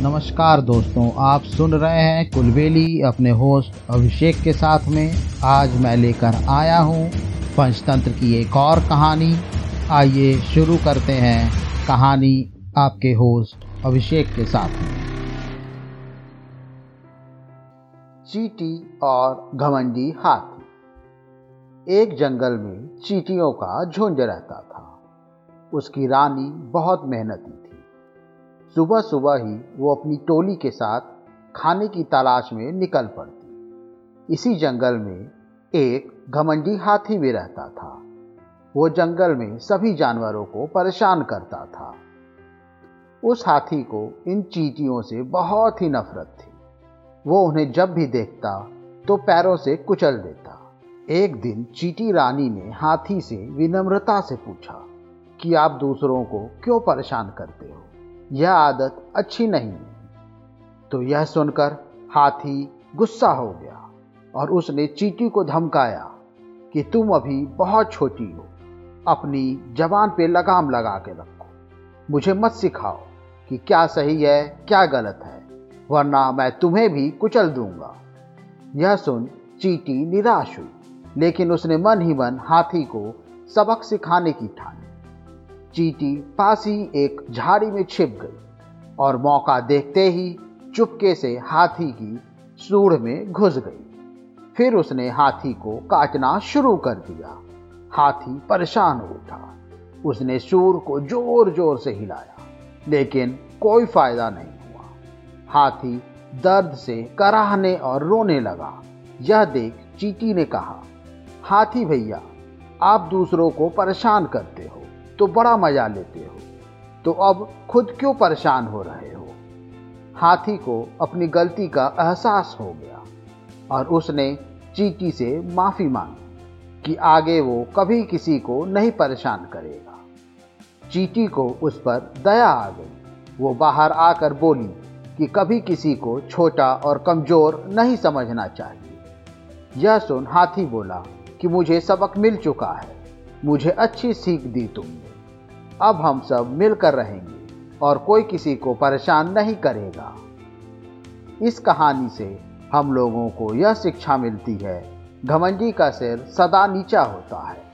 नमस्कार दोस्तों, आप सुन रहे हैं कुलबेली अपने होस्ट अभिषेक के साथ में। आज मैं लेकर आया हूँ पंचतंत्र की एक और कहानी। आइए शुरू करते हैं कहानी आपके होस्ट अभिषेक के साथ में। चीटी और घमंडी हाथी। एक जंगल में चीटियों का झुंड रहता था। उसकी रानी बहुत मेहनती थी सुबह सुबह ही वो अपनी टोली के साथ खाने की तलाश में निकल पड़ती। इसी जंगल में एक घमंडी हाथी भी रहता था। वो जंगल में सभी जानवरों को परेशान करता था। उस हाथी को इन चीटियों से बहुत ही नफरत थी। वो उन्हें जब भी देखता तो पैरों से कुचल देता। एक दिन चीटी रानी ने हाथी से विनम्रता से पूछा कि, आप दूसरों को क्यों परेशान करते हो? यह आदत अच्छी नहीं तो यह सुनकर हाथी गुस्सा हो गया और उसने चीटी को धमकाया कि तुम अभी बहुत छोटी हो, अपनी जबान पे लगाम लगा के रखो। मुझे मत सिखाओ कि क्या सही है, क्या गलत है, वरना मैं तुम्हें भी कुचल दूँगा। यह सुन चीटी निराश हुई, लेकिन उसने मन ही मन हाथी को सबक सिखाने की ठानी चीटी पास ही एक झाड़ी में छिप गई और मौका देखते ही चुपके से हाथी की सूढ़ में घुस गई। फिर उसने हाथी को काटना शुरू कर दिया। हाथी परेशान उठा। उसने सूर को ज़ोर ज़ोर से हिलाया, लेकिन कोई फ़ायदा नहीं हुआ। हाथी दर्द से कराहने और रोने लगा। यह देख चीटी ने कहा, हाथी भैया, आप दूसरों को परेशान करते हो। तो बड़ा मज़ा लेते हो। तो अब खुद क्यों परेशान हो रहे हो? हाथी को अपनी गलती का एहसास हो गया और उसने चीटी से माफ़ी मांगी कि आगे वो कभी किसी को नहीं परेशान करेगा। चीटी को उस पर दया आ गई। वो बाहर आकर बोली कि कभी किसी को छोटा और कमज़ोर नहीं समझना चाहिए। यह सुन हाथी बोला कि मुझे सबक मिल चुका है। मुझे अच्छी सीख दी तुमने। अब हम सब मिलकर रहेंगे और कोई किसी को परेशान नहीं करेगा। इस कहानी से हम लोगों को यह शिक्षा मिलती है, घमंडी का सिर सदा नीचा होता है।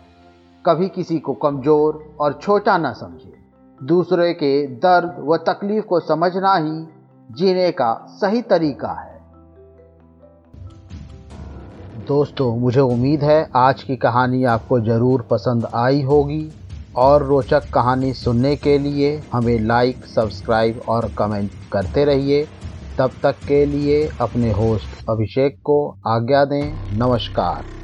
कभी किसी को कमज़ोर और छोटा न समझे। दूसरे के दर्द व तकलीफ़ को समझना ही जीने का सही तरीका है। दोस्तों, मुझे उम्मीद है आज की कहानी आपको ज़रूर पसंद आई होगी। और रोचक कहानी सुनने के लिए हमें लाइक सब्सक्राइब और कमेंट करते रहिए। तब तक के लिए अपने होस्ट अभिषेक को आज्ञा दें। नमस्कार।